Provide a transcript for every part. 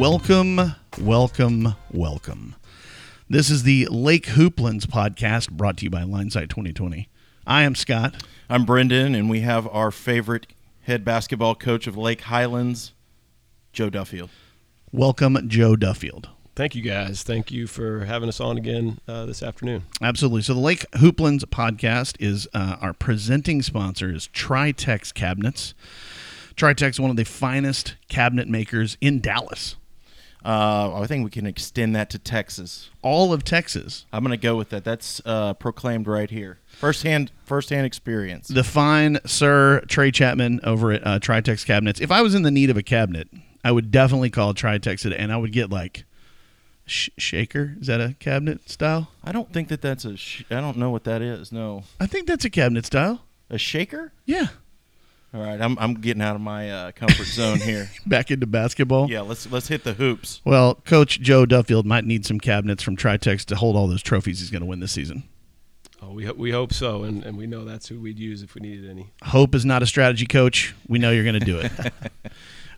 Welcome, welcome, welcome. This is the Lake Hooplands podcast brought to you by Linesight 2020. I am Scott. I'm Brendan, and we have our favorite head basketball coach of Lake Highlands, Joe Duffield. Welcome, Joe Duffield. Thank you guys. Thank you for having us on again uh, this afternoon. Absolutely. So the Lake Hooplands podcast is uh, our presenting sponsor is Tri-Tex Cabinets. Tri-Tex is one of the finest cabinet makers in Dallas. Uh, I think we can extend that to Texas. All of Texas. I'm going to go with that. That's uh, proclaimed right here. Firsthand, firsthand experience. The fine Sir Trey Chapman over at uh, Tri-Tex Cabinets. If I was in the need of a cabinet, I would definitely call Tri-Tex it, and I would get like sh- shaker. Is that a cabinet style? I don't think that that's a. Sh- I don't know what that is. No, I think that's a cabinet style. a shaker. Yeah. All right, I'm I'm getting out of my uh, comfort zone here. Back into basketball. Yeah, let's let's hit the hoops. Well, Coach Joe Duffield might need some cabinets from Tri-Tex to hold all those trophies he's going to win this season. Oh, we, ho- we hope so, and, and we know that's who we'd use if we needed any. Hope is not a strategy, Coach. We know you're going to do it.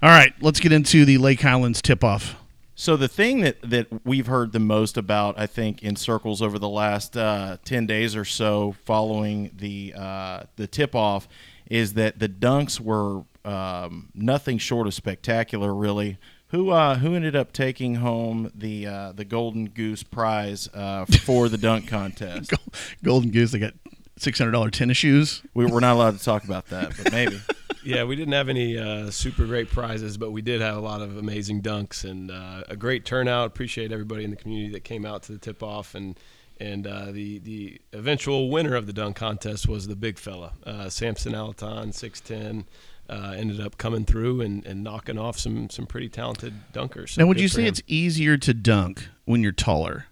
all right, let's get into the Lake Highlands tip off. So the thing that, that we've heard the most about, I think, in circles over the last uh, ten days or so, following the uh, the tip off, is that the dunks were um, nothing short of spectacular. Really, who uh, who ended up taking home the uh, the Golden Goose Prize uh, for the dunk contest? Golden Goose, they got $600 tennis shoes. We were not allowed to talk about that, but maybe. Yeah, we didn't have any uh, super great prizes, but we did have a lot of amazing dunks and uh, a great turnout. Appreciate everybody in the community that came out to the tip off and and uh, the the eventual winner of the dunk contest was the big fella, uh, Samson Alaton, six ten. Uh, ended up coming through and, and knocking off some some pretty talented dunkers. So Now, would you say him. it's easier to dunk when you're taller?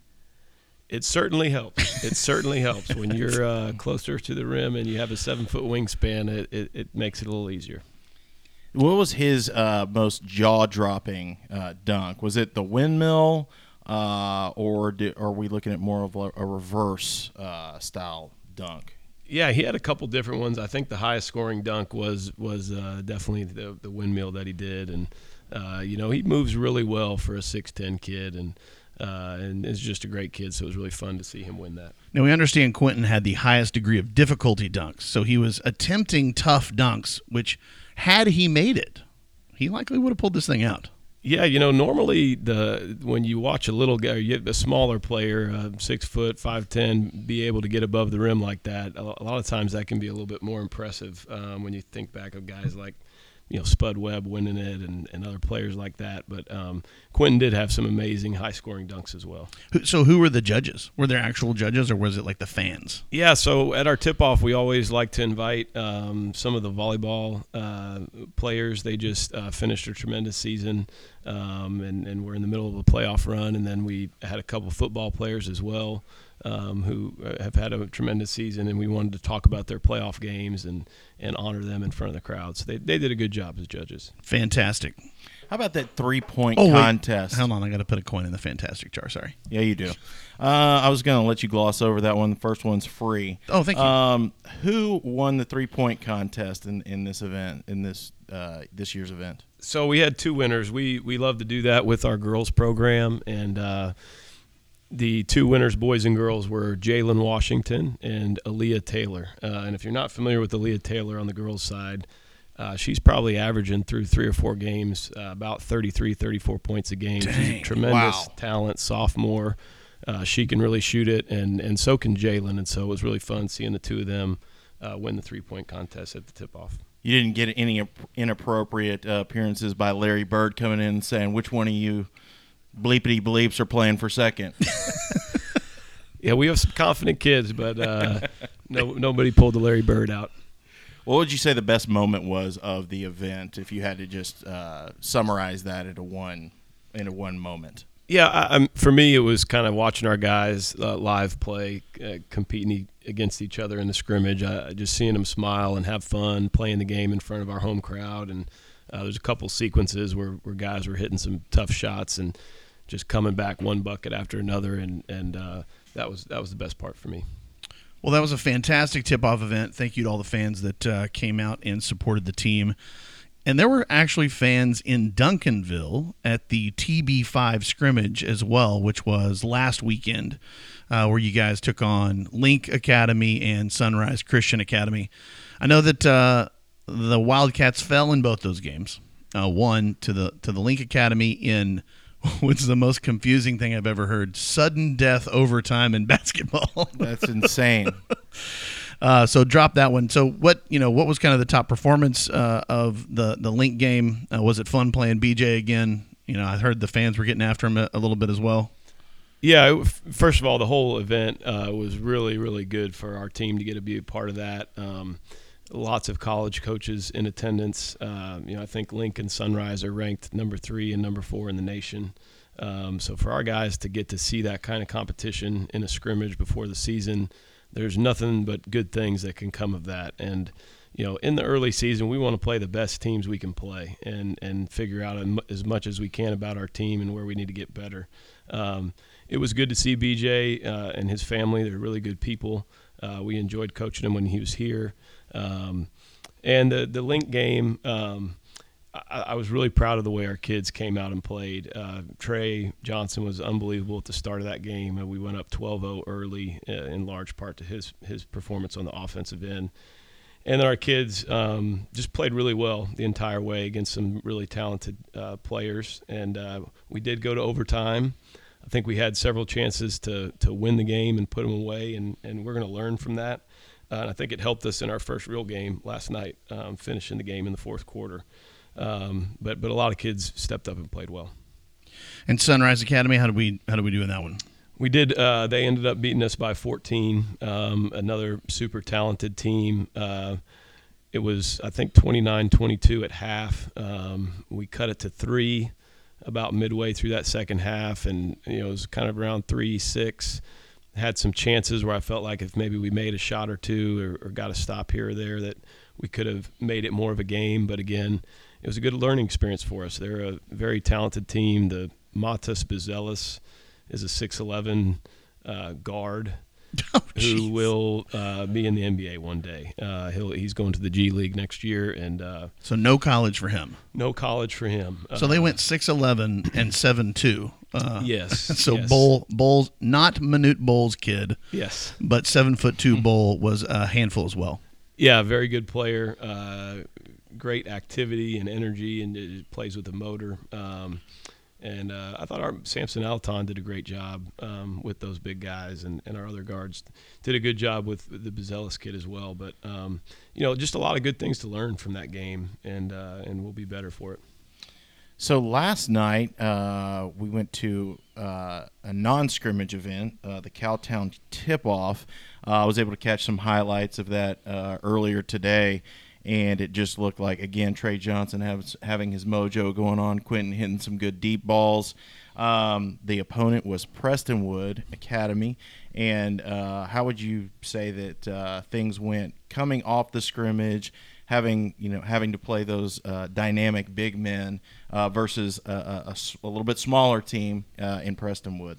It certainly helps. It certainly helps when you're uh, closer to the rim and you have a seven foot wingspan. It, it, it makes it a little easier. What was his uh, most jaw dropping uh, dunk? Was it the windmill, uh, or di are we looking at more of a, a reverse uh, style dunk? Yeah, he had a couple different ones. I think the highest scoring dunk was was uh, definitely the the windmill that he did, and uh, you know he moves really well for a six ten kid, and uh, and is just a great kid. So it was really fun to see him win that. Now, we understand Quentin had the highest degree of difficulty dunks, so he was attempting tough dunks, which, had he made it, he likely would have pulled this thing out. Yeah, you know, normally the when you watch a little guy, a smaller player, uh, six foot, five ten, be able to get above the rim like that. A, a lot of times that can be a little bit more impressive um, when you think back of guys like, you know, Spud Webb winning it and, and other players like that. But um, Quentin did have some amazing high scoring dunks as well. So, who were the judges? Were there actual judges, or was it like the fans? Yeah, so at our tip off, we always like to invite um, some of the volleyball uh, players. They just uh, finished a tremendous season, um, and, and we're in the middle of a playoff run. And then we had a couple football players as well um, who uh, have had a tremendous season, and we wanted to talk about their playoff games and, and honor them in front of the crowd. So they, they did a good job as judges. Fantastic. How about that three point Oh, wait. contest? Hold on, I got to put a coin in the fantastic jar. Sorry. Yeah, you do. Uh, I was going to let you gloss over that one. The first one's free. Oh, thank you. Um, who won the three point contest in, in this event in this uh, this year's event? So we had two winners. We we love to do that with our girls program, and uh, the two winners, boys and girls, were Jalen Washington and Aaliyah Taylor. Uh, and if you're not familiar with Aaliyah Taylor on the girls' side, uh, she's probably averaging through three or four games uh, about 33, 34 points a game. she's Dang, a tremendous wow. talent, sophomore. Uh, she can really shoot it, and and so can Jalen. And so it was really fun seeing the two of them uh, win the three point contest at the tip off. You didn't get any inappropriate uh, appearances by Larry Bird coming in saying which one of you bleepity bleeps are playing for second. Yeah, we have some confident kids, but uh, no, nobody pulled the Larry Bird out. what would you say the best moment was of the event if you had to just uh, summarize that into one into one moment? Yeah, I, for me, it was kind of watching our guys uh, live play, uh, competing e- against each other in the scrimmage. I, just seeing them smile and have fun, playing the game in front of our home crowd. And uh, there's a couple sequences where, where guys were hitting some tough shots and just coming back one bucket after another, and and uh, that was that was the best part for me. Well, that was a fantastic tip off event. Thank you to all the fans that uh, came out and supported the team. and there were actually fans in Duncanville at the TB5 scrimmage as well, which was last weekend, uh, where you guys took on Link Academy and Sunrise Christian Academy. I know that uh, the Wildcats fell in both those games. Uh, one to the to the Link Academy in which is the most confusing thing I've ever heard. Sudden death overtime in basketball. That's insane. Uh, so drop that one. So what you know? What was kind of the top performance uh, of the the Link game? Uh, was it fun playing BJ again? You know, I heard the fans were getting after him a, a little bit as well. Yeah, it- first of all, the whole event uh, was really, really good for our team to get to be a part of that. Um, lots of college coaches in attendance. Um, you know, I think Link and Sunrise are ranked number three and number four in the nation. Um, so for our guys to get to see that kind of competition in a scrimmage before the season, there's nothing but good things that can come of that. And you know, in the early season, we want to play the best teams we can play and and figure out as much as we can about our team and where we need to get better. Um, it was good to see BJ uh, and his family. They're really good people. Uh, we enjoyed coaching him when he was here. Um, and the the link game, um, I, was really proud of the way our kids came out and played. Uh, Trey Johnson was unbelievable at the start of that game. and we went up 12-0 early, uh, in large part to his his performance on the offensive end. And then our kids um, just played really well the entire way against some really talented uh, players. And uh, we did go to overtime. I think we had several chances to to win the game and put them away, and, and we're going to learn from that. Uh, and I think it helped us in our first real game last night, um, finishing the game in the fourth quarter. Um, but but a lot of kids stepped up and played well. And Sunrise Academy, how did we how did we do in that one? We did. Uh, they ended up beating us by 14. Um, another super talented team. Uh, it was I think 29-22 at half. Um, we cut it to three about midway through that second half, and you know it was kind of around three six had some chances where I felt like if maybe we made a shot or two or, or, got a stop here or there that we could have made it more of a game. But again, it was a good learning experience for us. They're a very talented team. The Matas Buzelis is a 6'11 uh, guard. Oh, who will uh, be in the NBA one day? Uh, he'll he's going to the G League next year, and uh, so no college for him. No college for him. So they went six eleven and seven two. Uh, yes. So yes. Bull Bulls, not Manute Bol's kid. Yes. But seven foot two Bull was a handful as well. Yeah, very good player. Uh, great activity and energy, and it plays with the motor. Um, and uh, I thought our Samson Alton did a great job um, with those big guys, and, and our other guards did a good job with the Buzelis kid as well. But um, you know, just a lot of good things to learn from that game, and uh, and we'll be better for it. So last night uh, we went to uh, a non-scrimmage event, uh, the Cowtown Tip-Off. Uh, I was able to catch some highlights of that uh, earlier today, and it just looked like again Trey Johnson has, having his mojo going on. Quentin hitting some good deep balls. Um, the opponent was Prestonwood Academy, and uh, how would you say that things went coming off the scrimmage? Having you know having to play those uh, dynamic big men uh, versus a, a, a, little bit smaller team uh, in Prestonwood.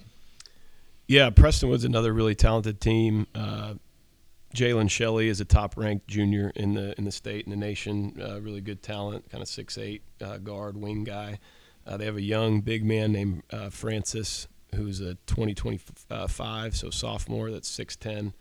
Yeah, Prestonwood's another really talented team. Uh, Jalen Shelley is a top-ranked junior in the in the state and the nation. Uh, really good talent, kind of six eight uh, guard wing guy. they have a young big man named Francis, who's a 2025, so sophomore. That's six ten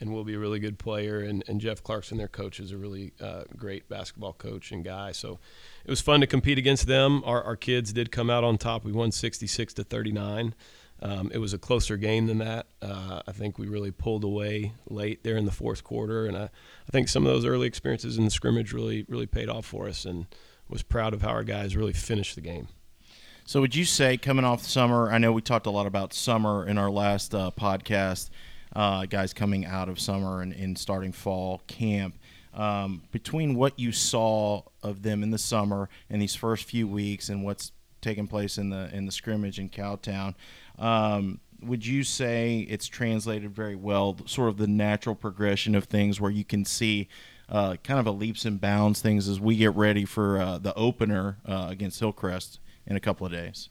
and will be a really good player. And, and Jeff Clarkson, their coach, is a really uh, great basketball coach and guy. So it was fun to compete against them. Our, our kids did come out on top. We won 66 to 39. Um, it was a closer game than that. Uh, I think we really pulled away late there in the fourth quarter, and I, I think some of those early experiences in the scrimmage really really paid off for us, and was proud of how our guys really finished the game. So, would you say coming off summer? I know we talked a lot about summer in our last uh, podcast uh, guys coming out of summer and, and starting fall camp. Um, between what you saw of them in the summer and these first few weeks and what's taking place in the in the scrimmage in Cowtown, um, would you say it's translated very well? Sort of the natural progression of things where you can see. Uh, kind of a leaps and bounds things as we get ready for uh, the opener uh, against Hillcrest in a couple of days.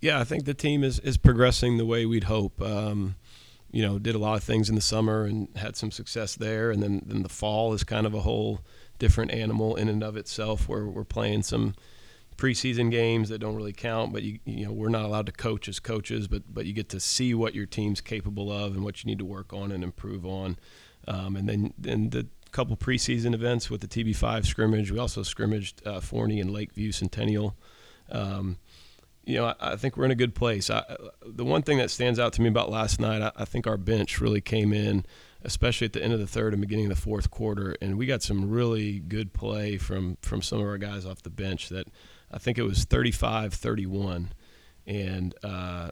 Yeah, I think the team is, is progressing the way we'd hope. Um, you know, did a lot of things in the summer and had some success there. And then, then the fall is kind of a whole different animal in and of itself where we're playing some preseason games that don't really count, but you you know we're not allowed to coach as coaches, but but you get to see what your team's capable of and what you need to work on and improve on, um, and then then the couple preseason events with the TB5 scrimmage. We also scrimmaged uh, Forney and Lakeview Centennial. Um, you know, I, I, think we're in a good place. I, the one thing that stands out to me about last night, I, I think our bench really came in especially at the end of the third and beginning of the fourth quarter. And we got some really good play from from some of our guys off the bench that I think it was 35 31 and uh,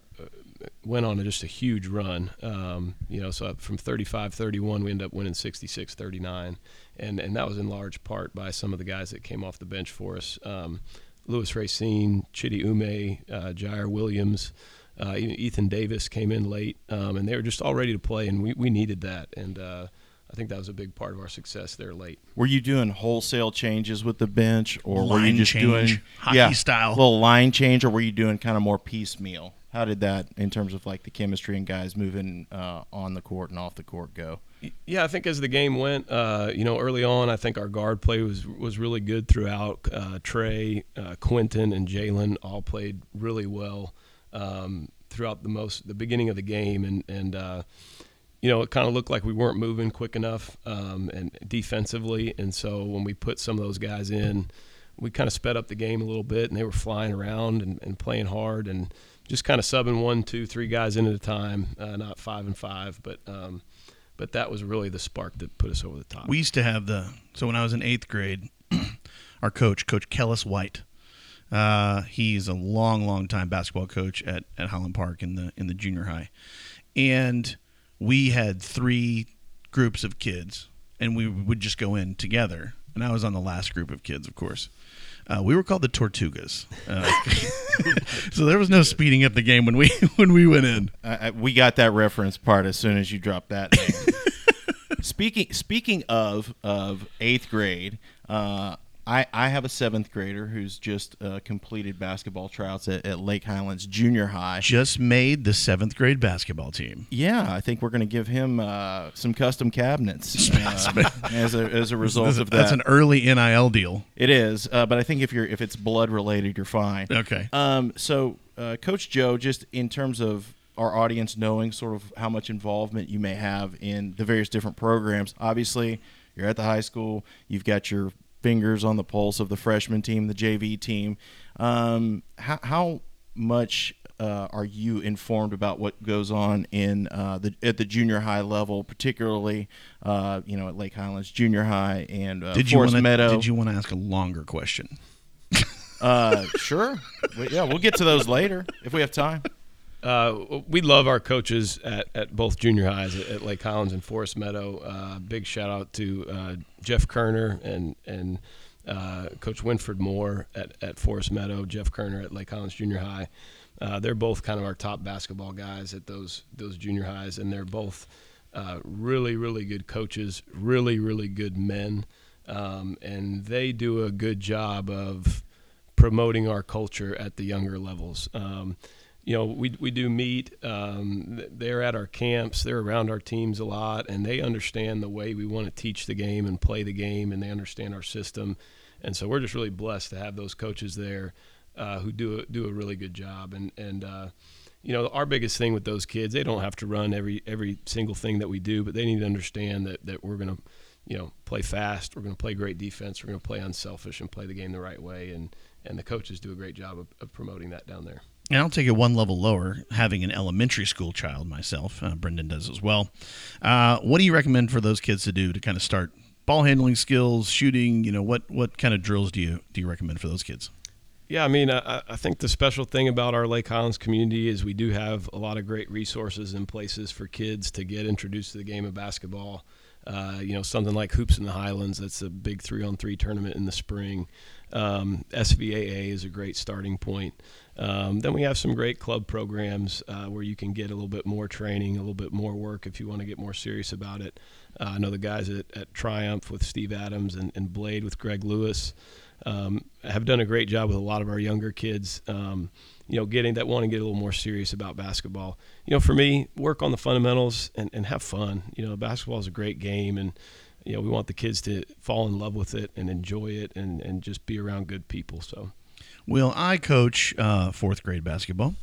went on just a huge run. Um, you know, so from 35 31, we ended up winning 66 39. And, and that was in large part by some of the guys that came off the bench for us. Um, Lewis Racine, Chidi Ume, uh, Jair Williams, uh, Ethan Davis came in late, um, and they were just all ready to play, and we, we needed that. And uh, I think that was a big part of our success there late. Were you doing wholesale changes with the bench, or line were you just change, doing hockey yeah, style, little line change, or were you doing kind of more piecemeal? How did that, in terms of like the chemistry and guys moving uh, on the court and off the court, go? Yeah, I think as the game went, uh, you know, early on, I think our guard play was was really good throughout. Uh, Trey, uh, Quentin, and Jalen all played really well um, throughout the most the beginning of the game, and and uh, you know, it kind of looked like we weren't moving quick enough um, and defensively. And so when we put some of those guys in, we kind of sped up the game a little bit, and they were flying around and, and playing hard and just kind of subbing one, two, three guys in at a time, uh, not five and five. But um, but that was really the spark that put us over the top. We used to have the so when I was in eighth grade, our coach, Coach Kellis White. Uh, he's a long, long time basketball coach at, at Highland Park in the in the junior high, and we had three groups of kids, and we would just go in together. And I was on the last group of kids, of course. Uh, we were called the Tortugas, uh, so there was no speeding up the game when we when we went in. Uh, we got that reference part as soon as you dropped that. speaking speaking of of eighth grade, uh, I, I have a seventh grader who's just uh, completed basketball tryouts at, at, Lake Highlands Junior High. Just made the seventh grade basketball team. Yeah, I think we're going to give him uh, some custom cabinets uh, as a as a result of that. That's an early NIL deal. It is, uh, but I think if you're if it's blood related, you're fine. Okay. Um. So, uh, Coach Joe, just in terms of our audience knowing sort of how much involvement you may have in the various different programs. Obviously, you're at the high school. You've got your fingers on the pulse of the freshman team, the JV team. Um, how, how much uh, are you informed about what goes on in uh, the at the junior high level, particularly uh, you know at Lake Highlands Junior High and uh, did Forest you wanna, Meadow? Did you want to ask a longer question? Uh, sure. yeah, we'll get to those later if we have time. Uh, we love our coaches at, at both junior highs at, Lake Highlands and Forest Meadow. Uh, big shout out to uh, Jeff Kerner and and uh, Coach Winford Moore at, at Forest Meadow, Jeff Kerner at Lake Highlands Junior High. Uh, they're both kind of our top basketball guys at those those junior highs, and they're both really really good coaches, really really good men, um, and they do a good job of promoting our culture at the younger levels. Um, you know, we, we do meet. Um, they're at our camps. They're around our teams a lot, and they understand the way we want to teach the game and play the game, and they understand our system. And so we're just really blessed to have those coaches there uh, who do a, do a really good job. And and uh, you know, our biggest thing with those kids, they don't have to run every every single thing that we do, but they need to understand that that we're going to, you know, play fast. We're going to play great defense. We're going to play unselfish and play the game the right way. And and the coaches do a great job of, of promoting that down there. And I'll take it one level lower, having an elementary school child myself. Uh, Brendan does as well. Uh, what do you recommend for those kids to do to kind of start ball handling skills, shooting? You know, what what kind of drills do you do you recommend for those kids? Yeah, I mean, I, I think the special thing about our Lake Highlands community is we do have a lot of great resources and places for kids to get introduced to the game of basketball. Uh, you know, something like Hoops in the Highlands, that's a big three on three tournament in the spring. Um, SVAA is a great starting point. Um, then we have some great club programs uh, where you can get a little bit more training, a little bit more work if you want to get more serious about it. Uh, I know the guys at, at Triumph with Steve Adams and, and Blade with Greg Lewis. um, have done a great job with a lot of our younger kids. Um, you know, getting that want to get a little more serious about basketball. You know, for me, work on the fundamentals and, and have fun. You know, basketball is a great game, and you know, we want the kids to fall in love with it and enjoy it, and and just be around good people. So. Well, I coach uh, fourth grade basketball,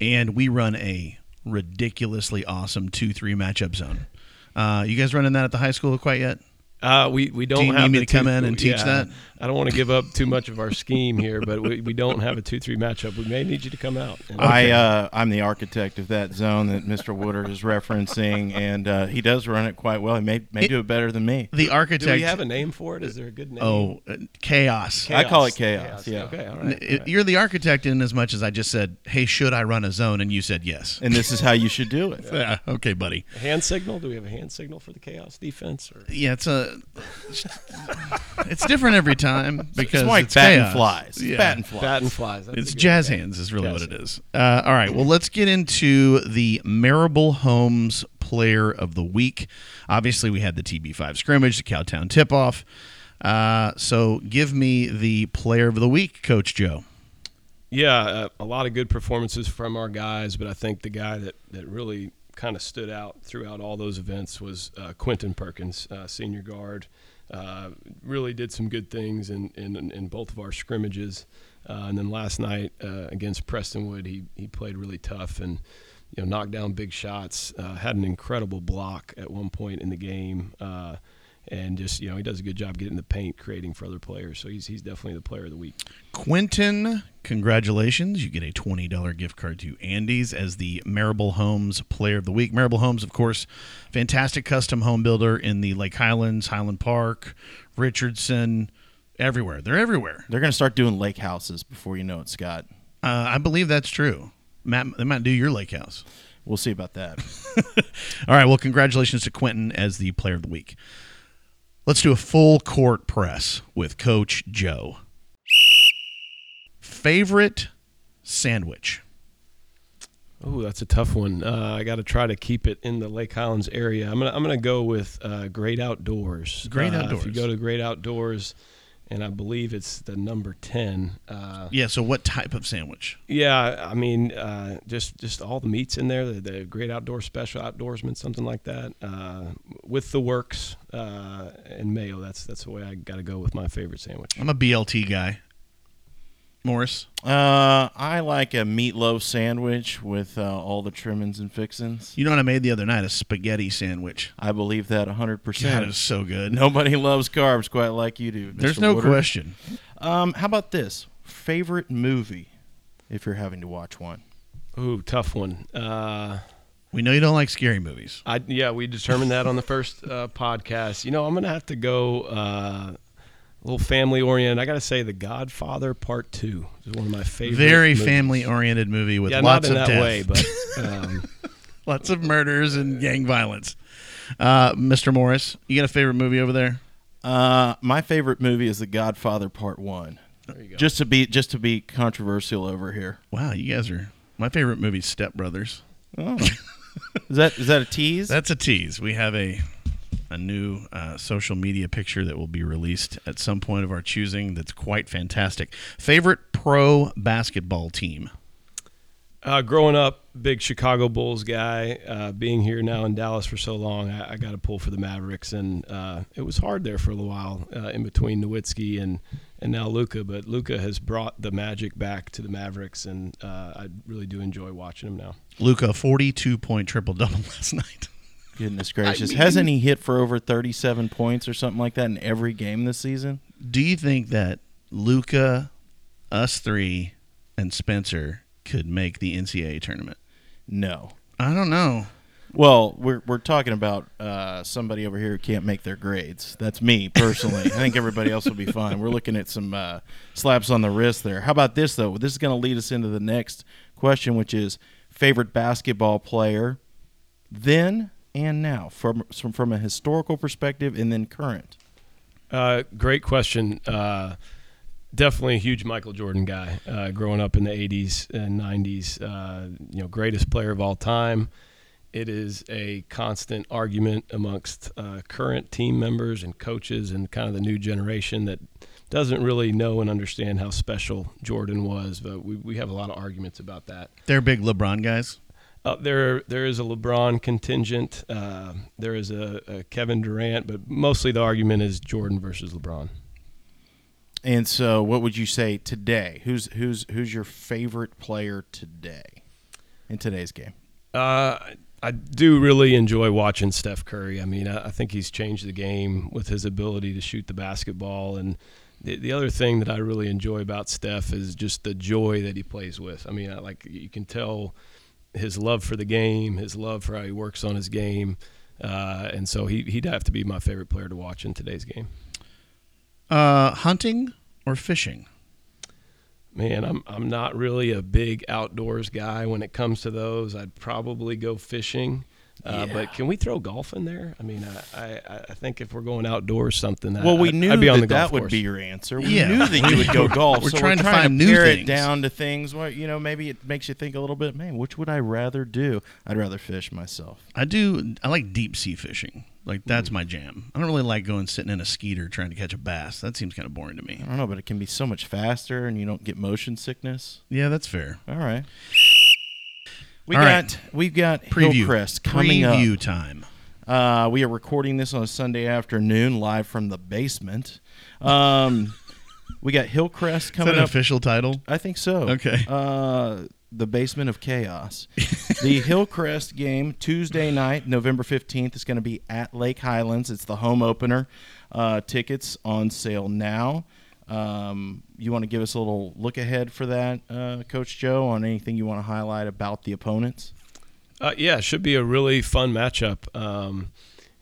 and we run a ridiculously awesome two-three matchup zone. Uh, you guys running that at the high school quite yet? Uh, we we don't Do you have need me the to come two- in and teach yeah, that? I don't want to give up too much of our scheme here, but we, we don't have a two three matchup. We may need you to come out. And- I uh, I'm the architect of that zone that Mr. Woodard is referencing, and uh, he does run it quite well. He may may do it better than me. The architect. do architect. we have a name for it? Is there a good name? oh, uh, chaos. I call it chaos, yeah. Okay. All N- right. it- You're the architect in as much as I just said, "Hey, should I run a zone?" and you said yes. And this is how you should do it. Yeah, okay, buddy. A hand signal? Do we have a hand signal for the chaos defense? Or? Yeah, it's a. It's different every time because It's like it's bat and flies. Yeah. Bat and flies. Bat and flies. That's It's a good- jazz hands is really Jazz what it is. Uh, all right, well, let's get into the Marable Homes Player of the Week. Obviously, we had the TB5 scrimmage, the Cowtown tip off. Uh, so, give me the Player of the Week, Coach Joe. Yeah, uh, a lot of good performances from our guys, but I think the guy that, that really kind of stood out throughout all those events was uh, Quentin Perkins, uh, senior guard. Uh, really did some good things in, in, in both of our scrimmages. Uh, and then last night uh, against Prestonwood, he, he played really tough and you know knocked down big shots. Uh, had an incredible block at one point in the game, and just you know he does a good job getting the paint, creating for other players. So he's he's definitely the player of the week. Quentin, congratulations. You get a $20 gift card to Andy's as the Marable Homes Player of the Week. Marable Homes, of course, fantastic custom home builder in the Lake Highlands, Highland Park, Richardson, everywhere. They're everywhere. They're going to start doing lake houses before you know it, Scott. Uh, I believe that's true. Matt, they might do your lake house. We'll see about that. All right. Well, congratulations to Quentin as the player of the week. Let's do a full court press with Coach Joe. Favorite sandwich? Oh, that's a tough one. Uh, I got to try to keep it in the Lake Highlands area. I'm gonna I'm gonna go with uh, Great Outdoors. Great Uh, If you go to Great Outdoors, and I believe it's the number ten. Uh, Yeah. So, what type of sandwich? yeah, I mean, uh, just just all the meats in there. The, the Great Outdoor Special Outdoorsman, something like that, uh, with the works uh, and mayo. That's that's the way I got to go with my favorite sandwich. I'm a BLT guy. Morris. Uh, I like a meatloaf sandwich with uh, all the trimmings and fixings. You know what I made the other night? A spaghetti sandwich. I believe that 100%. God, it was so good. Nobody loves carbs quite like you do. Mr. There's no Woodard. question. Um, how about this? Favorite movie, if you're having to watch one. Ooh, tough one. Uh, We know you don't like scary movies. I yeah, we determined that on the first uh, podcast. You know, I'm gonna have to go uh, a little family oriented. I got to say, The Godfather Part Two is one of my favorite. Very family oriented movie with Yeah, lots not in of that death. way, but um, lots of murders and gang violence. Uh, Mr. Morris, you got a favorite movie over there? Uh, my favorite movie is The Godfather Part One. there you go. Just to be just to be controversial over here. Wow, you guys are. My favorite movie is Step Brothers. Oh. is that is that a tease? That's a tease. We have a a new uh, social media picture that will be released at some point of our choosing. That's quite fantastic. Favorite pro basketball team? Uh, growing up, big Chicago Bulls guy. Uh, being here now in Dallas for so long, I, I got a pull for the Mavericks, and uh, it was hard there for a little while uh, in between Nowitzki and and now Luka. But Luka has brought the magic back to the Mavericks, and uh, I really do enjoy watching him now. Luka, forty-two point triple double last night. Goodness gracious! mean- Hasn't he hit for over thirty-seven points or something like that in every game this season? Do you think that Luka, us three, and Spencer could make the NCAA tournament? No. I don't know. Well, we're we're talking about uh, somebody over here who can't make their grades. That's me personally. I think everybody else will be fine. We're looking at some uh, slaps on the wrist there. How about this though? This is going to lead us into the next question, which is favorite basketball player, then and now, from from, from a historical perspective, and then current. Uh, great question. Uh, definitely a huge Michael Jordan guy. Uh, growing up in the '80s and '90s, uh, you know, greatest player of all time. it is a constant argument amongst uh, current team members and coaches and kind of the new generation that doesn't really know and understand how special Jordan was. But we, we have a lot of arguments about that. They're big LeBron guys. Uh, there, there is a LeBron contingent. Uh, there is a, a, Kevin Durant, but mostly the argument is Jordan versus LeBron. And so, what would you say today? Who's who's who's your favorite player today in today's game? Uh, I do really enjoy watching Steph Curry. I mean, I, I think he's changed the game with his ability to shoot the basketball and the, the other thing that I really enjoy about Steph is just the joy that he plays with. I mean, I, like you can tell his love for the game, his love for how he works on his game, uh, and so he he'd have to be my favorite player to watch in today's game. Uh, hunting or fishing? Man, I'm I'm not really a big outdoors guy when it comes to those. I'd probably go fishing. Uh, yeah. But can we throw golf in there? I mean, I, I, I think if we're going outdoors, something. Well, we I, knew I'd be on that the that course. would be your answer. We yeah. knew that you would go golf. we're so trying we're to trying find to new pare things. it down to things where you know maybe it makes you think a little bit. Man, which would I rather do? I'd rather fish myself. I do. I like deep sea fishing. Like that's mm. my jam. I don't really like going sitting in a skeeter trying to catch a bass. That seems kind of boring to me. I don't know, but it can be so much faster, and you don't get motion sickness. Yeah, that's fair. All right. We All got right. we've got Preview Hillcrest coming Preview up. time. Uh, we are recording this on a Sunday afternoon, live from the basement. Um, we got Hillcrest Is coming that an up. official title? I think so. Okay. Uh, the basement of chaos. the Hillcrest game Tuesday night, November fifteenth, is going to be at Lake Highlands. It's the home opener. Uh, tickets on sale now. Um, you want to give us a little look ahead for that, uh, Coach Joe, on anything you want to highlight about the opponents? Uh, yeah, it should be a really fun matchup. Um,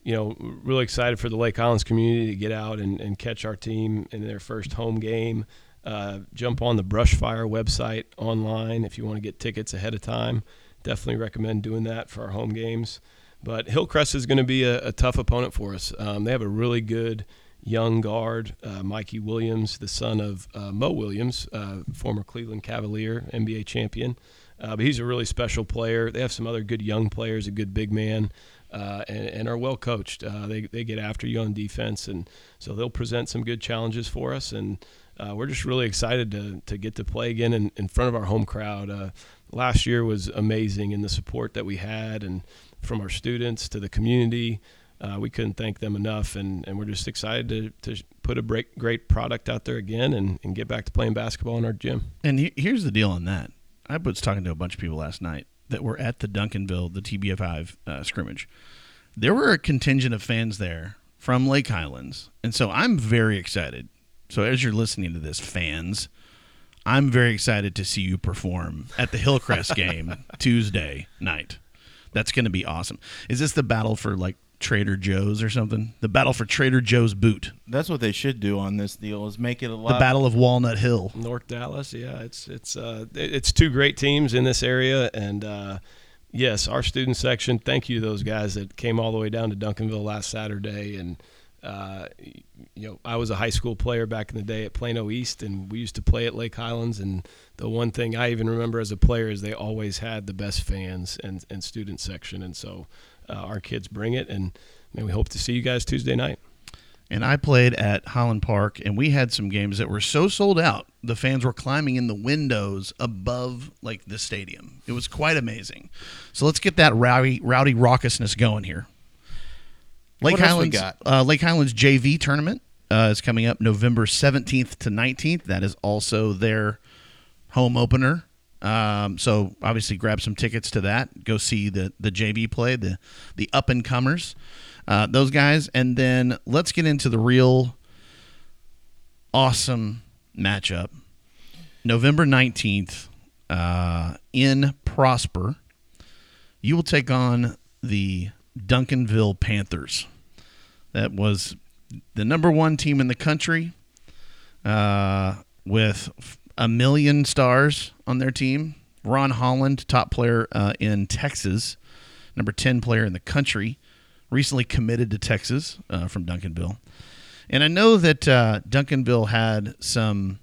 you know, really excited for the Lake Highlands community to get out and, and catch our team in their first home game. Uh, jump on the Brushfire website online if you want to get tickets ahead of time. Definitely recommend doing that for our home games. But Hillcrest is going to be a, a, tough opponent for us. Um, they have a really good young guard, uh, Mikey Williams, the son of uh, Mo Williams, uh, former Cleveland Cavalier, NBA champion. Uh, but he's a really special player. They have some other good young players, a good big man, uh, and, and, are well coached. Uh, they, they get after you on defense, and so they'll present some good challenges for us. And we're just really excited to, to get to play again in, in front of our home crowd. Last year was amazing in the support that we had, and from our students to the community. Uh, we couldn't thank them enough, and, and we're just excited to, to put a break, great product out there again and, and get back to playing basketball in our gym. And he, here's the deal on that I was talking to a bunch of people last night that were at the Duncanville, the TBF5 uh, scrimmage. There were a contingent of fans there from Lake Highlands, and so I'm very excited. So as you're listening to this, fans, I'm very excited to see you perform at the Hillcrest game Tuesday night. That's going to be awesome. Is this the battle for like Trader Joe's or something. The battle for Trader Joe's boot. That's what they should do on this deal is make it a lot. The Battle of Walnut Hill. North Dallas, yeah, it's it's uh, it's two great teams in this area, and uh, yes, our student section. Thank you to those guys that came all the way down to Duncanville last Saturday, and uh, you know I was a high school player back in the day at Plano East, and we used to play at Lake Highlands, and the one thing I even remember as a player is they always had the best fans and and student section, and so uh, our kids bring it, and man, we hope to see you guys Tuesday night. And I played at Highland Park, and we had some games that were so sold out, the fans were climbing in the windows above like the stadium. It was quite amazing. So let's get that rowdy, rowdy raucousness going here. Lake What else we Highlands, got? Uh, Lake Highlands JV tournament uh, is coming up November seventeenth to nineteenth. That is also their home opener. Um, so obviously, grab some tickets to that. Go see the the JV play, the the up and comers, uh, those guys, and then let's get into the real awesome matchup. November nineteenth uh, in Prosper, you will take on the Duncanville Panthers. That was the number one team in the country, uh, with a million stars on their team. Ron Holland, top player uh, in Texas, number 10 player in the country, recently committed to Texas uh, from Duncanville. And I know that uh, Duncanville had some,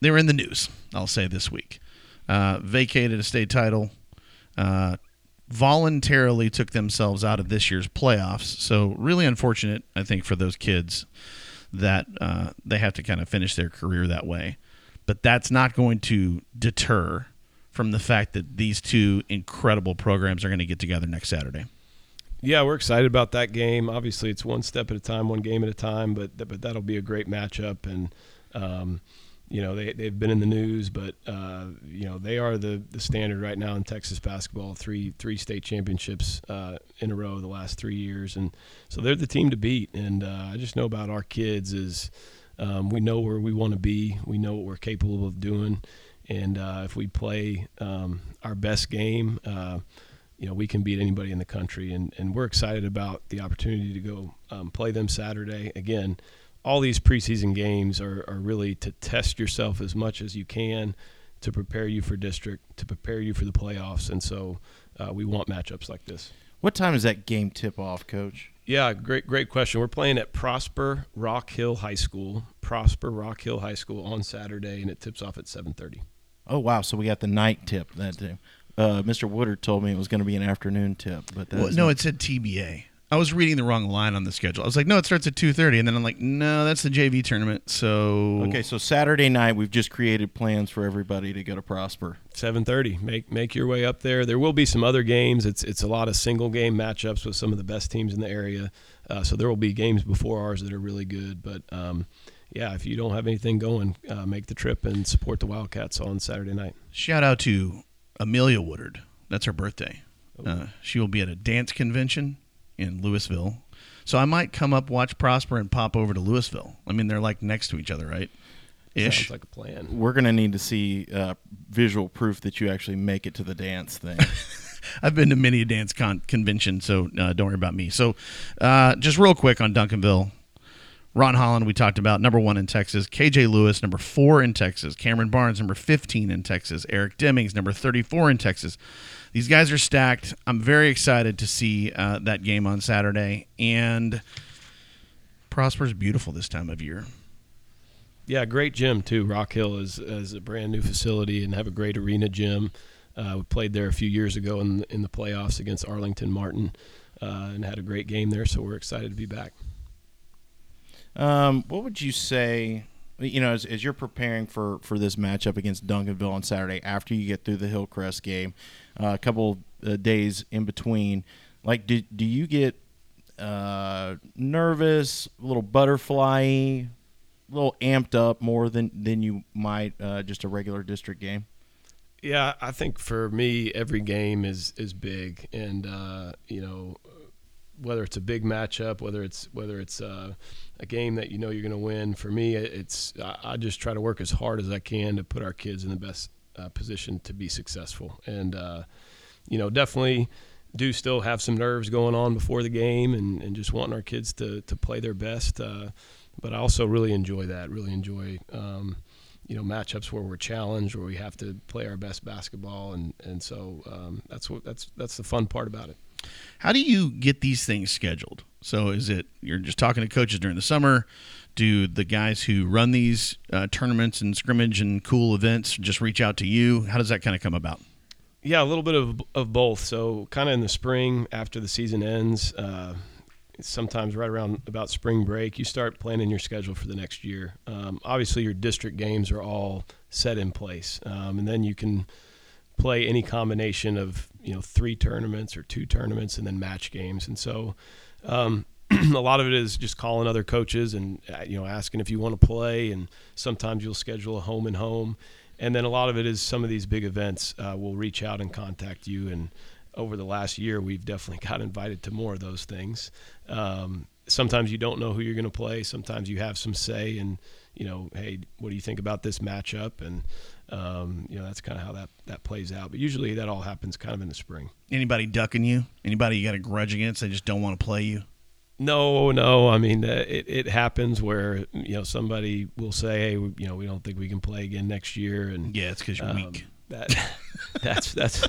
they were in the news, I'll say this week. Uh, vacated a state title, uh, voluntarily took themselves out of this year's playoffs. So really unfortunate, I think, for those kids that uh, they have to kind of finish their career that way. But that's not going to deter from the fact that these two incredible programs are going to get together next Saturday. Yeah, we're excited about that game. Obviously, it's one step at a time, one game at a time, but but that'll be a great matchup. And um, you know they they've been in the news, but uh, you know they are the the standard right now in Texas basketball. Three three state championships uh, in a row the last three years, and so they're the team to beat. And uh, I just know about our kids is um, we know where we want to be, we know what we're capable of doing, and uh, if we play um, our best game uh, you know we can beat anybody in the country, and and we're excited about the opportunity to go um, play them Saturday again. All these preseason games are, are really to test yourself as much as you can to prepare you for district, to prepare you for the playoffs, and so uh, we want matchups like this. What time is that game tip off, Coach? Yeah, great, great question. We're playing at Prosper Rock Hill High School. Prosper Rock Hill High School on Saturday, and it tips off at seven thirty. Oh wow! So we got the night tip that day uh, Mr. Woodard told me it was going to be an afternoon tip, but well, no, not- it said TBA. I was reading the wrong line on the schedule. I was like, no, it starts at two thirty, and then I'm like, no, that's the JV tournament. So okay, so Saturday night we've just created plans for everybody to go to Prosper. Seven thirty. Make make your way up there. There will be some other games. It's it's a lot of single game matchups with some of the best teams in the area. Uh, so there will be games before ours that are really good. But um, yeah, if you don't have anything going, uh, make the trip and support the Wildcats on Saturday night. Shout out to Amelia Woodard. That's her birthday. Oh. Uh, she will be at a dance convention in Louisville. So I might come up, watch Prosper, and pop over to Louisville. I mean, they're like next to each other, right? Ish. Sounds like a plan. We're gonna need to see uh, visual proof that you actually make it to the dance thing. I've been to many a dance con- conventions, so uh, don't worry about me. So, uh, just real quick on Duncanville, Ron Holland, we talked about number one in Texas. KJ Lewis, number four in Texas. Cameron Barnes, number 15 in Texas. Eric Demings, number 34 in Texas. These guys are stacked. I'm very excited to see uh, that game on Saturday. And Prosper's beautiful this time of year. Yeah, great gym too. Rock Hill is, is a brand new facility and have a great arena gym. Uh, we played there a few years ago in in the playoffs against Arlington Martin uh, and had a great game there. So we're excited to be back. Um, what would you say? You know, as, as, you're preparing for for this matchup against Duncanville on Saturday, after you get through the Hillcrest game, uh, a couple uh, days in between, like, do do you get uh, nervous, a little butterfly, a little amped up more than than you might uh, just a regular district game? Yeah, I think for me, every game is is big, and uh, you know, whether it's a big matchup, whether it's whether it's uh, a game that you know you're going to win. For me, it's I just try to work as hard as I can to put our kids in the best uh, position to be successful, and uh, you know definitely do still have some nerves going on before the game, and, and just wanting our kids to to play their best. Uh, but I also really enjoy that. Really enjoy. Um, you know matchups where we're challenged, where we have to play our best basketball, and and so um, that's what that's that's the fun part about it. How do you get these things scheduled? So is it you're just talking to coaches during the summer? Do the guys who run these uh, tournaments and scrimmage and cool events just reach out to you? How does that kind of come about? Yeah, a little bit of, of both. So kind of in the spring after the season ends, uh, sometimes right around about spring break, you start planning your schedule for the next year. Um, obviously, your district games are all set in place, um, and then you can play any combination of you know three tournaments or two tournaments and then match games. And so um, a lot of it is just calling other coaches and uh, you know asking if you want to play, and sometimes you'll schedule a home and home, and then a lot of it is some of these big events uh, will reach out and contact you. And over the last year, we've definitely got invited to more of those things. Um, sometimes you don't know who you're going to play. Sometimes you have some say, and you know, hey, what do you think about this matchup? And um, you know, that's kind of how that that plays out. But usually, that all happens kind of in the spring. Anybody ducking you? Anybody you got a grudge against? They just don't want to play you. No, no. I mean, uh, it, it happens where you know somebody will say, "Hey, we, you know, we don't think we can play again next year," and yeah, it's because you're um, weak. That that's that's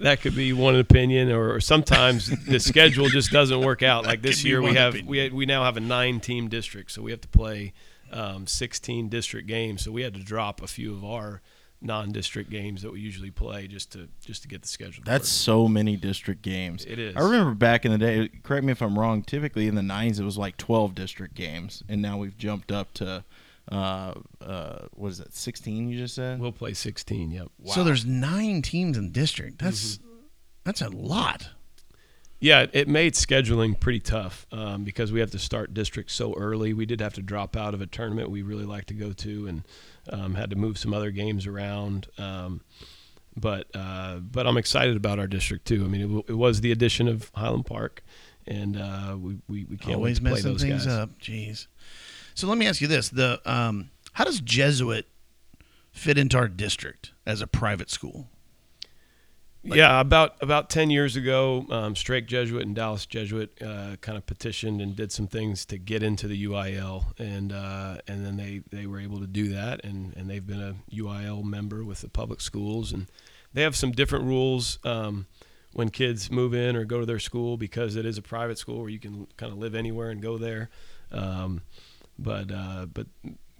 that could be one opinion, or sometimes the schedule just doesn't work out. Like this year, we have opinion. we we now have a nine team district, so we have to play um, 16 district games. So we had to drop a few of our non-district games that we usually play just to just to get the schedule. That's work. so many district games. It is. I remember back in the day. Correct me if I'm wrong. Typically in the '90s, it was like 12 district games, and now we've jumped up to uh, uh, what is it? 16? You just said. we'll play 16. Yep. Wow. So there's nine teams in district. That's Mm-hmm. that's a lot. Yeah, it- made scheduling pretty tough um, because we have to start district so early. We did have to drop out of a tournament we really like to go to, and um, had to move some other games around. Um, but uh, but I'm excited about our district too. I mean, it, w- it was the addition of Highland Park, and uh, we, we we can't Always wait to play messing those things guys. up. Jeez. So let me ask you this: the um, how does Jesuit fit into our district as a private school? Yeah, about about ten years ago, um, Strake Jesuit and Dallas Jesuit uh, kind of petitioned and did some things to get into the UIL, and uh, and then they, they were able to do that, and, and they've been a UIL member with the public schools, and they have some different rules um, when kids move in or go to their school because it is a private school where you can kind of live anywhere and go there, um, but uh, but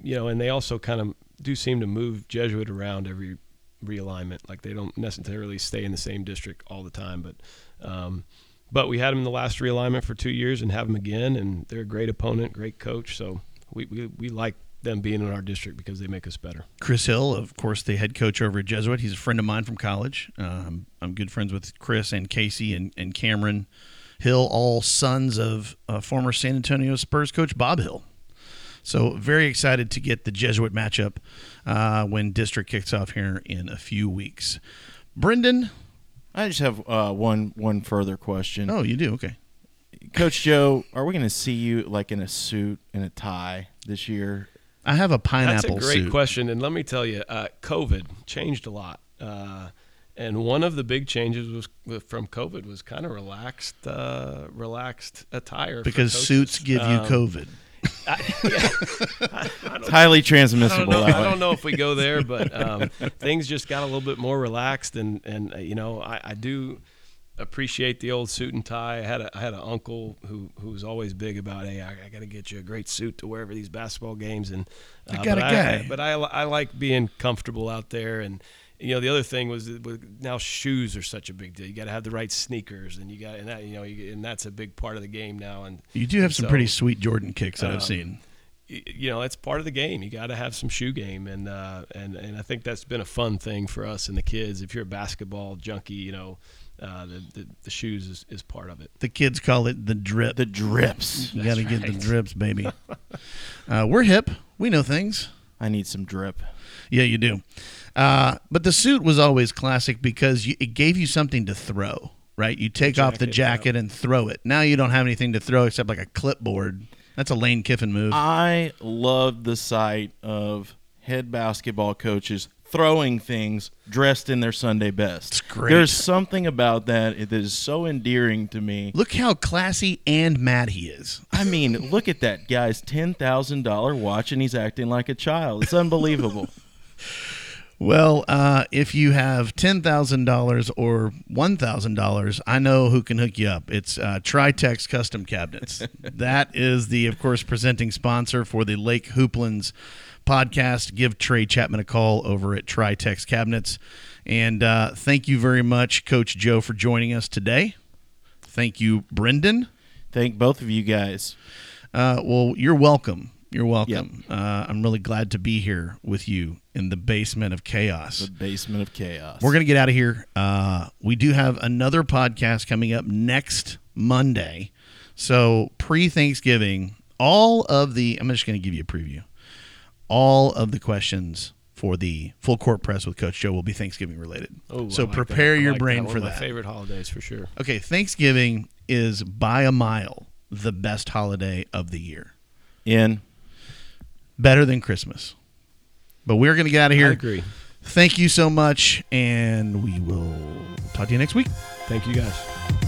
you know, and they also kind of do seem to move Jesuit around every realignment. Like they don't necessarily stay in the same district all the time, but um, but we had them in the last realignment for two years and have them again, and they're a great opponent, great coach. So we, we, we like them being in our district because they make us better. Chris Hill, of course, the head coach over at Jesuit. He's a friend of mine from college. Um, I'm good friends with Chris and Casey and, and Cameron Hill, all sons of uh, former San Antonio Spurs coach Bob Hill. So very excited to get the Jesuit matchup uh, when district kicks off here in a few weeks. Brendan, I just have uh, one one further question. oh, you do okay. Coach Joe, are we going to see you like in a suit and a tie this year? I have a pineapple. That's a great suit. question, and let me tell you, uh, COVID changed a lot. Uh, and one of the big changes was from COVID was kind of relaxed, uh, relaxed attire because suits give you Um, COVID. It's highly I don't, transmissible. know, I don't know if we go there, but um, things just got a little bit more relaxed, and and uh, you know I, I do appreciate the old suit and tie. I had a I had an uncle who who was always big about, hey, I, I got to get you a great suit to wear for these basketball games, and uh, I got but a I- guy. but I I like being comfortable out there, and you know the other thing was now shoes are such a big deal. You got to have the right sneakers, and you got and that you know you, and that's a big part of the game now, and You do have some so, pretty sweet Jordan kicks that I've um, seen. you know it's part of the game. You got to have some shoe game, and uh, and and I think that's been a fun thing for us and the kids. If you're a basketball junkie, you know, uh, the, the the shoes is, is part of it. The kids call it the drip. The drips. you got to get the drips, baby. uh, we're hip. We know things. I need some drip. Yeah, you do. Uh, but the suit was always classic because you, it gave you something to throw, right? You take off the jacket, and throw it. Now you don't have anything to throw except like a clipboard. That's a Lane Kiffin move. I love the sight of head basketball coaches throwing things dressed in their Sunday best. It's great. There's something about that that is so endearing to me. Look how classy and mad he is. I mean, look at that guy's ten thousand dollar watch, and he's acting like a child. It's unbelievable. Well, uh, if you have ten thousand dollars or one thousand dollars, I know who can hook you up. It's uh, Tri-Tex Custom Cabinets. that is the, of course, presenting sponsor for the Lake Hooplands podcast. Give Trey Chapman a call over at Tri-Tex Cabinets, and uh, thank you very much, Coach Joe, for joining us today. Thank you, Brendan. Thank both of you guys. Uh, well, you're welcome. You're welcome. Uh, I'm really glad to be here with you in the basement of chaos. The basement of chaos. We're going to get out of here. Uh, we do have another podcast coming up next Monday. So, pre Thanksgiving, all of the, I'm just going to give you a preview. All of the questions for the full court press with Coach Joe will be Thanksgiving related. Oh, so, like prepare. Your like brain that. for One of that. My favorite holidays for sure. Okay, Thanksgiving is by a mile the best holiday of the year, in. Better than Christmas. But we're going to get out of here. I agree. Thank you so much, and we will talk to you next week. Thank you guys.